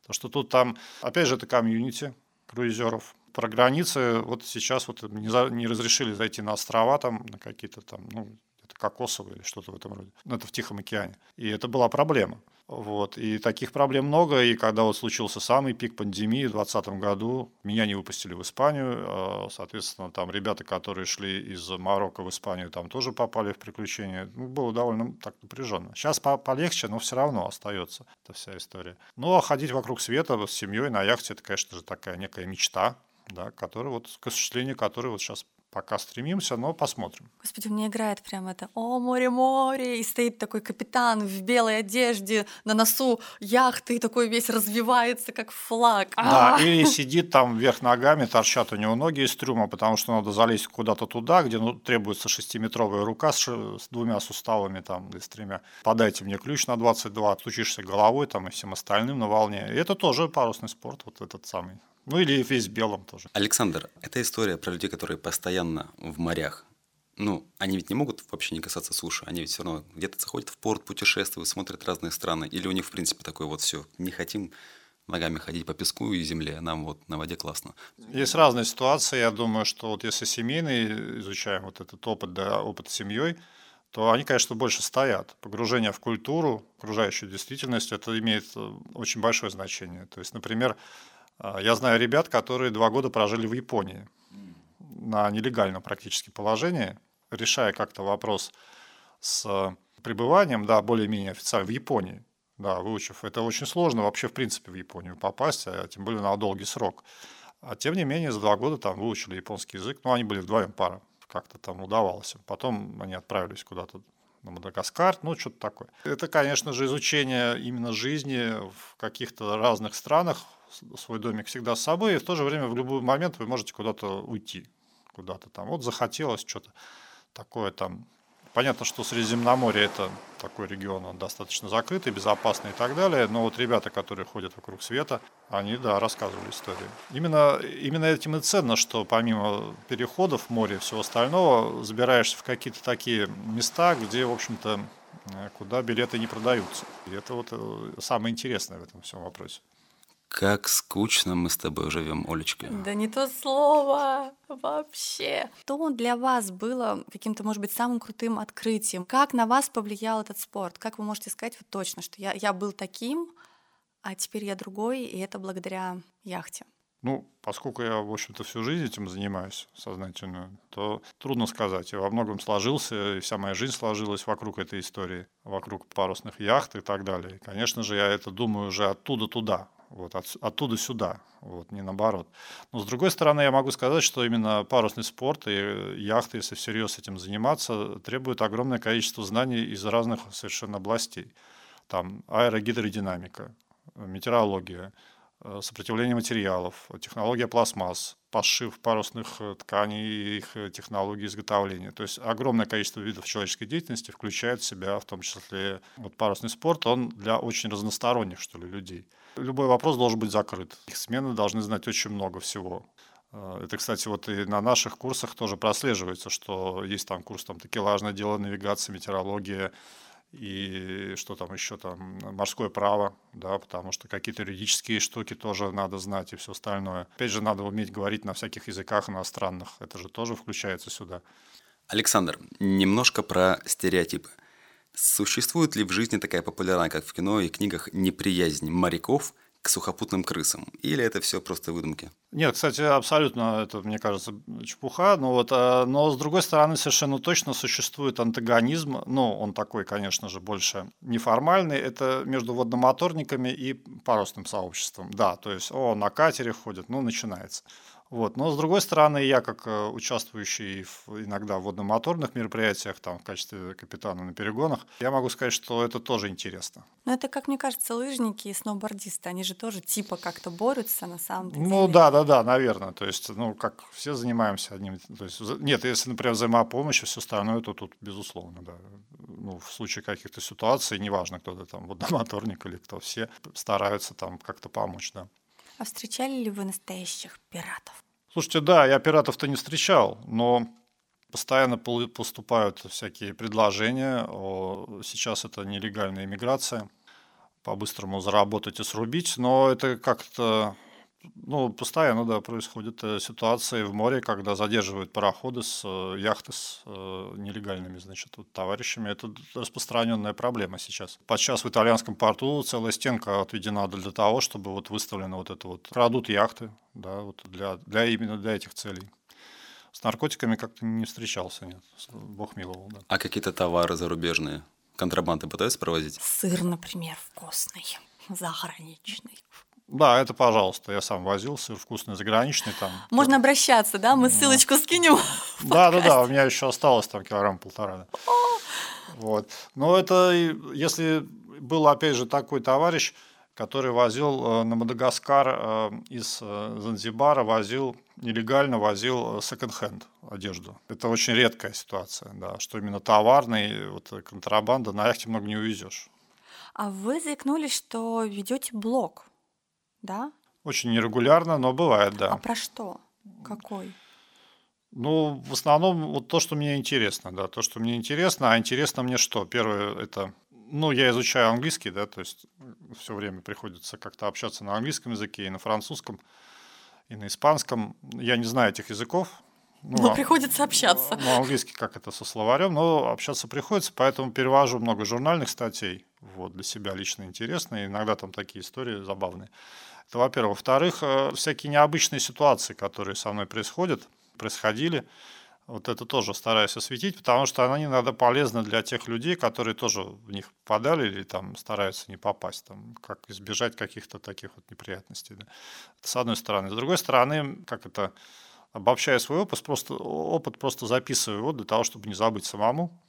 Потому что тут там, опять же, это комьюнити круизеров. Про границы вот сейчас вот не, за, не разрешили зайти на острова там, на какие-то там, ну, это кокосовые или что-то в этом роде. Ну, это в Тихом океане. И это была проблема. Вот. И таких проблем много. И когда вот случился самый пик пандемии в 2020 году, меня не выпустили в Испанию. А, соответственно, там ребята, которые шли из Марокко в Испанию, там тоже попали в приключения. Ну, было довольно так напряженно. Сейчас полегче, но все равно остается эта вся история. Ну, а ходить вокруг света с семьей на яхте, это, конечно же, такая некая мечта, да, которая вот, к осуществлению которой вот сейчас пока стремимся, но посмотрим. Господи, мне играет прям это «О, море-море!» И стоит такой капитан в белой одежде на носу яхты, и такой весь развивается, как флаг. Да, А-а-а! или сидит там вверх ногами, торчат у него ноги из трюма, потому что надо залезть куда-то туда, где ну, требуется шестиметровая рука с, с двумя суставами там, или с тремя. Подайте мне ключ на 22, стучишься головой там и всем остальным на волне. И это тоже парусный спорт, вот этот самый. Ну или весь белом тоже. Александр, это история про людей, которые постоянно в морях. Ну, они ведь не могут вообще не касаться суши, они ведь все равно где-то заходят в порт, путешествуют, смотрят разные страны. Или у них, в принципе, такое вот все, не хотим ногами ходить по песку и земле, нам вот на воде классно. Есть разные ситуации, я думаю, что вот если семейный изучаем вот этот опыт, да, опыт с семьей, то они, конечно, больше стоят. Погружение в культуру, окружающую действительность, это имеет э, очень большое значение. То есть, например, а, я знаю ребят, которые два года прожили в Японии на нелегальном практически положении, решая как-то вопрос с пребыванием, да, более-менее официально в Японии, да, выучив. Это очень сложно вообще, в принципе, в Японию попасть, а тем более на долгий срок. А тем не менее, за два года там выучили японский язык. Ну, они были вдвоем пара, как-то там удавалось. Потом они отправились куда-то на Мадагаскар, ну, что-то такое. Это, конечно же, изучение именно жизни в каких-то разных странах, свой домик всегда с собой, и в то же время в любой момент вы можете куда-то уйти, куда-то там. Вот захотелось что-то такое там Понятно, что Средиземноморье это такой регион, он достаточно закрытый, безопасный и так далее, но вот ребята, которые ходят вокруг света, они, да, рассказывали истории. Именно, именно этим и ценно, что помимо переходов в море и всего остального, забираешься в какие-то такие места, где, в общем-то, куда билеты не продаются. И это вот э, самое интересное в этом всем вопросе. Как скучно мы с тобой живем, Олечка. Да не то слово вообще. Что для вас было каким-то, может быть, самым крутым открытием? Как на вас повлиял этот спорт? Как вы можете сказать вот точно, что я, я был таким, а теперь я другой, и это благодаря яхте? Ну, поскольку я, в общем-то, всю жизнь этим занимаюсь сознательно, то трудно сказать. Я во многом сложился, и вся моя жизнь сложилась вокруг этой истории, вокруг парусных яхт и так далее. И, конечно же, я это думаю уже оттуда туда, вот, от, оттуда сюда, вот, не наоборот. Но с другой стороны, я могу сказать, что именно парусный спорт и яхты, если всерьез этим заниматься, требуют огромное количество знаний из разных совершенно областей. Там аэрогидродинамика, метеорология, э, сопротивление материалов, технология пластмасс, пошив парусных э, тканей и их э, технологии изготовления. То есть огромное количество видов человеческой деятельности включает в себя, в том числе вот парусный спорт, он для очень разносторонних, что ли, людей. Любой вопрос должен быть закрыт. Их смены должны знать очень много всего. Э, это, кстати, вот и на наших курсах тоже прослеживается, что есть там курс там такелажное дело, навигация, метеорология и что там еще там, морское право, да, потому что какие-то юридические штуки тоже надо знать и все остальное. Опять же, надо уметь говорить на всяких языках иностранных, это же тоже включается сюда. Александр, немножко про стереотипы. Существует ли в жизни такая популярная, как в кино и книгах, неприязнь моряков к сухопутным крысам? Или это все просто выдумки? Нет, кстати, абсолютно это, мне кажется, чепуха. Но, вот, э, но с другой стороны, совершенно точно существует антагонизм. Ну, он такой, конечно же, больше неформальный. Это между водномоторниками и парусным сообществом. Да, то есть, о, на катере ходят, ну, начинается. Вот. Но с другой стороны, я как э, участвующий в, иногда в водномоторных мероприятиях, там, в качестве капитана на перегонах, я могу сказать, что это тоже интересно. Но это, как мне кажется, лыжники и сноубордисты, они же тоже типа как-то борются на самом деле. Ну да, да, да, наверное. То есть, ну, как все занимаемся одним. То есть, нет, если, например, взаимопомощь и все остальное, то тут безусловно, да. Ну, в случае каких-то ситуаций, неважно, кто то там, водномоторник или кто, все стараются там как-то помочь, да. А встречали ли вы настоящих пиратов? Слушайте, да, я пиратов-то не встречал, но постоянно поступают всякие предложения. Сейчас это нелегальная иммиграция, по-быстрому заработать и срубить, но это как-то ну, постоянно, да, происходят э, ситуации в море, когда задерживают пароходы с э, яхты с э, нелегальными, значит, вот, товарищами. Это распространенная проблема сейчас. Подчас в итальянском порту целая стенка отведена для того, чтобы вот выставлена вот это вот крадут яхты, да, вот для, для именно для этих целей. С наркотиками как-то не встречался, нет. Бог миловал, да. А какие-то товары зарубежные? Контрабанды пытаются провозить? Сыр, например, вкусный, заграничный. Да, это пожалуйста. Я сам возил сыр вкусный, заграничный там. Можно обращаться, да? Мы ссылочку скинем. Да, да, да. У меня еще осталось там килограмм полтора. Вот. Но это, если был, опять же, такой товарищ, который возил э, на Мадагаскар э, из э, Занзибара, возил нелегально возил секонд-хенд одежду. Это очень редкая ситуация, да, что именно товарный, вот контрабанда на яхте много не увезешь. А вы заикнулись, что ведете блог да? Очень нерегулярно, но бывает, да. А про что? Какой? Ну, в основном вот то, что мне интересно, да, то, что мне интересно, а интересно мне что? Первое это, ну, я изучаю английский, да, то есть все время приходится как-то общаться на английском языке и на французском, и на испанском. Я не знаю этих языков. Ну, но а, приходится общаться. Ну, английский как это со словарем, но общаться приходится, поэтому перевожу много журнальных статей, вот, для себя лично интересно, иногда там такие истории забавные. Это, во-первых. Во-вторых, э, всякие необычные ситуации, которые со мной происходят, происходили, вот это тоже стараюсь осветить, потому что они иногда полезны для тех людей, которые тоже в них попадали или там стараются не попасть, там, как избежать каких-то таких вот неприятностей. Да. Это с одной стороны. С другой стороны, как это, обобщая свой опыт, просто, опыт просто записываю его для того, чтобы не забыть самому,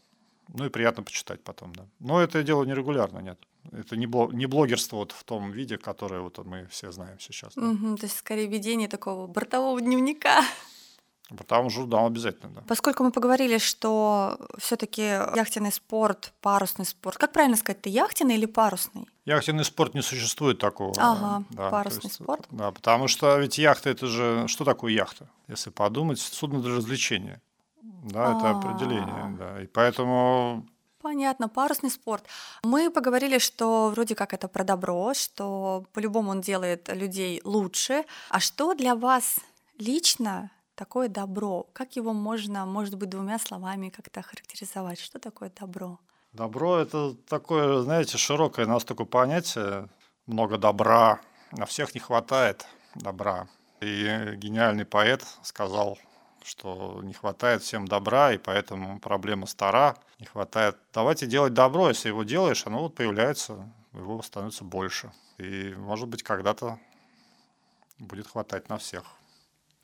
Ну и приятно почитать потом, да. Но это дело нерегулярно, нет. Это не, блог, не блогерство вот в том виде, которое вот мы все знаем сейчас. Да. Угу, то есть скорее ведение такого бортового дневника. Потому журнал обязательно, да. Поскольку мы поговорили, что все-таки яхтенный спорт, парусный спорт. Как правильно сказать, ты яхтенный или парусный? Яхтенный спорт не существует такого. Ага, да, парусный есть, спорт. Да, потому что ведь яхта это же что такое яхта? Если подумать, судно для развлечения. Да, это определение, да. И поэтому Понятно, парусный спорт. Мы поговорили, что вроде как это про добро, что по-любому он делает людей лучше. А что для вас лично такое добро? Как его можно, может быть, двумя словами как-то характеризовать? Что такое добро? Добро – это такое, знаете, широкое настолько понятие. Много добра, на всех не хватает добра. И гениальный поэт сказал что не хватает всем добра, и поэтому проблема стара, не хватает. Давайте делать добро, если его делаешь, оно вот появляется, его становится больше. И, может быть, когда-то будет хватать на всех.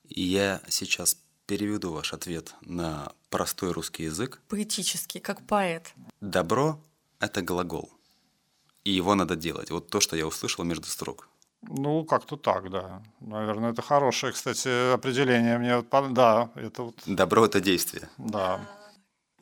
Я сейчас переведу ваш ответ на простой русский язык. Поэтический, как поэт. Добро – это глагол. И его надо делать. Вот то, что я услышал между строк. Ну, как-то так, да. Наверное, это хорошее, кстати, определение. Мне да, это вот. Добро это действие. Да.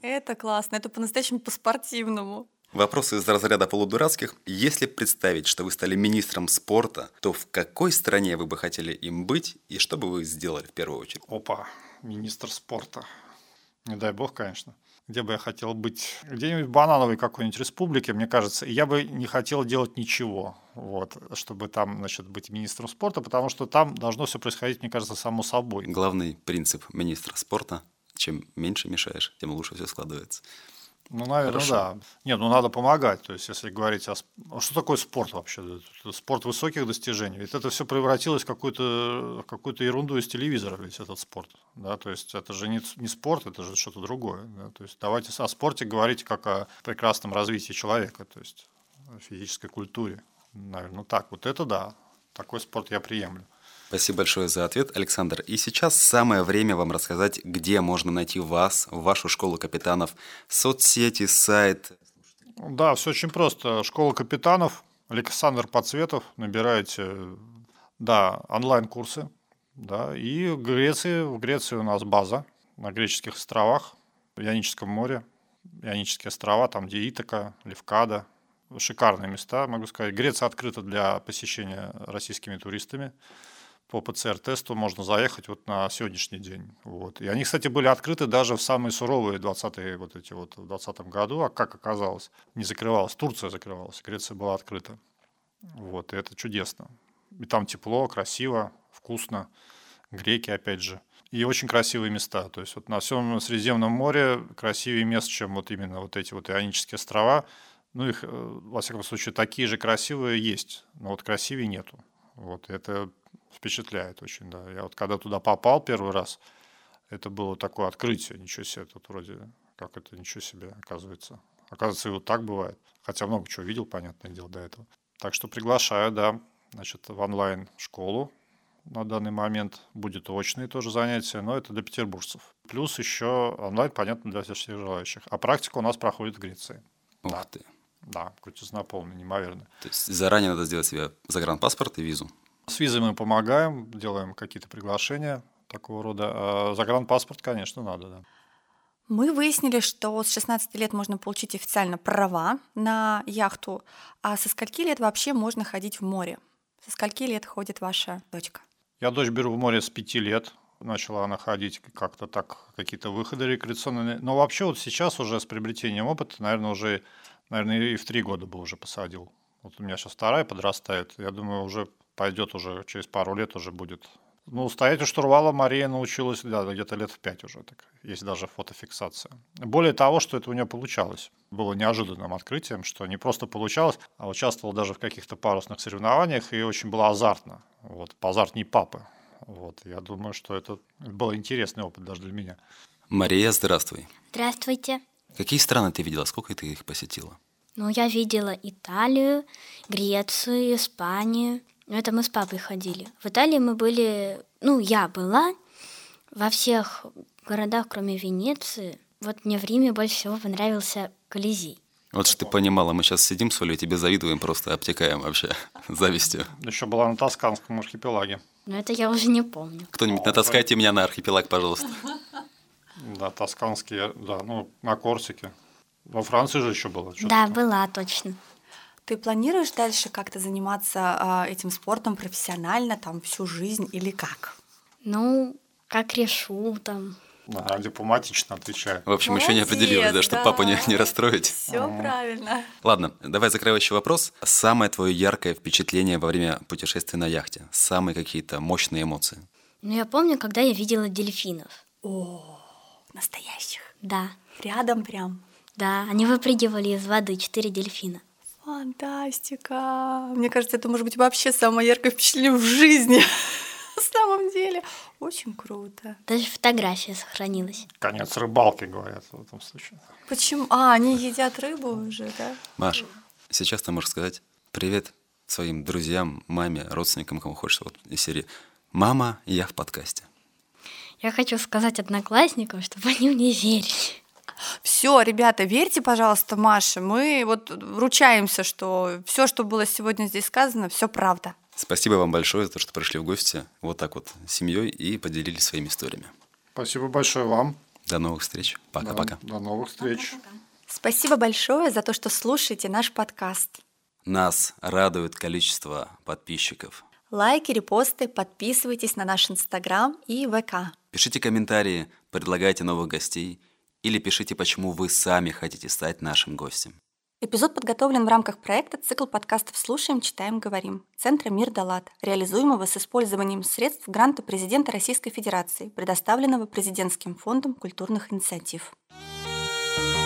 Это классно, это по-настоящему по-спортивному. Вопрос из разряда полудурацких. Если представить, что вы стали министром спорта, то в какой стране вы бы хотели им быть и что бы вы сделали в первую очередь? Опа, министр спорта. Не дай бог, конечно где бы я хотел быть, где-нибудь в банановой какой-нибудь республике, мне кажется, я бы не хотел делать ничего, вот, чтобы там, значит, быть министром спорта, потому что там должно все происходить, мне кажется, само собой. Главный принцип министра спорта – чем меньше мешаешь, тем лучше все складывается. Ну, наверное, Хорошо. да. Нет, ну надо помогать. То есть, если говорить о... А что такое спорт вообще? Спорт высоких достижений. Ведь это все превратилось в какую-то какую ерунду из телевизора, ведь этот спорт. Да? То есть, это же не, не спорт, это же что-то другое. Да? То есть, давайте о спорте говорить как о прекрасном развитии человека, то есть, о физической культуре. Наверное, ну так. Вот это да. Такой спорт я приемлю. Спасибо большое за ответ, Александр. И сейчас самое время вам рассказать, где можно найти вас, вашу школу капитанов, соцсети, сайт. Да, все очень просто. Школа капитанов, Александр Подсветов, набираете, да, онлайн-курсы, да, и в Греции, в Греции у нас база на греческих островах, в Ионическом море, Ионические острова, там где Итака, Левкада, шикарные места, могу сказать. Греция открыта для посещения российскими туристами по ПЦР-тесту можно заехать вот на сегодняшний день. Вот. И они, кстати, были открыты даже в самые суровые 20-е вот эти вот в 20 году, а как оказалось, не закрывалась. Турция закрывалась, Греция была открыта. Вот, и это чудесно. И там тепло, красиво, вкусно. Греки, опять же. И очень красивые места. То есть вот на всем Средиземном море красивее мест, чем вот именно вот эти вот Ионические острова. Ну, их, э, во всяком случае, такие же красивые есть, но вот красивее нету. Вот это впечатляет очень, да. Я вот когда туда попал первый раз, это было такое открытие, ничего себе, тут вроде, как это, ничего себе, оказывается. Оказывается, и вот так бывает. Хотя много чего видел, понятное дело, до этого. Так что приглашаю, да, значит, в онлайн-школу на данный момент. Будет очные тоже занятия, но это для петербуржцев. Плюс еще онлайн, понятно, для всех желающих. А практика у нас проходит в Греции. Ух да. Да, крутизна полная, неимоверно. То есть заранее надо сделать себе загранпаспорт и визу? С визой мы помогаем, делаем какие-то приглашения такого рода. А загранпаспорт, конечно, надо, да. Мы выяснили, что с 16 лет можно получить официально права на яхту, а со скольки лет вообще можно ходить в море? Со скольки лет ходит ваша дочка? Я дочь беру в море с 5 лет. Начала она ходить как-то так, какие-то выходы рекреационные. Но вообще вот сейчас уже с приобретением опыта, наверное, уже, наверное, и в три года бы уже посадил. Вот у меня сейчас вторая подрастает. Я думаю, уже пойдет уже через пару лет уже будет. Ну, стоять у штурвала Мария научилась да, где-то лет в пять уже. Так. Есть даже фотофиксация. Более того, что это у нее получалось. Было неожиданным открытием, что не просто получалось, а участвовал даже в каких-то парусных соревнованиях и очень было азартно. Вот, азартней папы. Вот, я думаю, что это был интересный опыт даже для меня. Мария, здравствуй. Здравствуйте. Какие страны ты видела? Сколько ты их посетила? Ну, я видела Италию, Грецию, Испанию, ну, это мы с папой ходили. В Италии мы были, ну, я была во всех городах, кроме Венеции. Вот мне в Риме больше всего понравился Колизей. Вот что ты понимала, мы сейчас сидим с Олей, тебе завидуем, просто обтекаем вообще завистью. Еще была на Тосканском архипелаге. Но это я уже не помню. Кто-нибудь натаскайте меня на архипелаг, пожалуйста. Да, тосканские, да, ну, на Корсике. Во Франции же еще было. Да, там. была точно. Ты планируешь дальше как-то заниматься а, этим спортом профессионально, там, всю жизнь или как? Ну, как решу там. Да, дипломатично отвечаю. В общем, еще не определилась, да, чтобы папу не, не расстроить. Все правильно. Ладно, давай закрывающий вопрос. Самое твое яркое впечатление во время путешествия на яхте? Самые какие-то мощные эмоции? Ну, я помню, когда я видела дельфинов. О, настоящих. Да, Рядом прям. да, они выпрыгивали из воды, четыре дельфина. Фантастика. Мне кажется, это может быть вообще самое яркое впечатление в жизни. На самом деле. Очень круто. Даже фотография сохранилась. Конец рыбалки, говорят в этом случае. Почему? А, они едят рыбу уже, да? Маш, сейчас ты можешь сказать привет своим друзьям, маме, родственникам, кому хочешь, вот из серии «Мама, я в подкасте». Я хочу сказать одноклассникам, чтобы они мне верили. Все, ребята, верьте, пожалуйста, Маше. Мы вот ручаемся, что все, что было сегодня здесь сказано, все правда. Спасибо вам большое за то, что пришли в гости вот так вот с семьей и поделились своими историями. Спасибо большое вам. До новых встреч. Пока-пока. До новых встреч. Спасибо большое за то, что слушаете наш подкаст. Нас радует количество подписчиков. Лайки, репосты, подписывайтесь на наш Инстаграм и ВК. Пишите комментарии, предлагайте новых гостей или пишите, почему вы сами хотите стать нашим гостем. Эпизод подготовлен в рамках проекта «Цикл подкастов «Слушаем, читаем, говорим» Центра «Мир Далат», реализуемого с использованием средств гранта президента Российской Федерации, предоставленного Президентским фондом культурных инициатив. Thank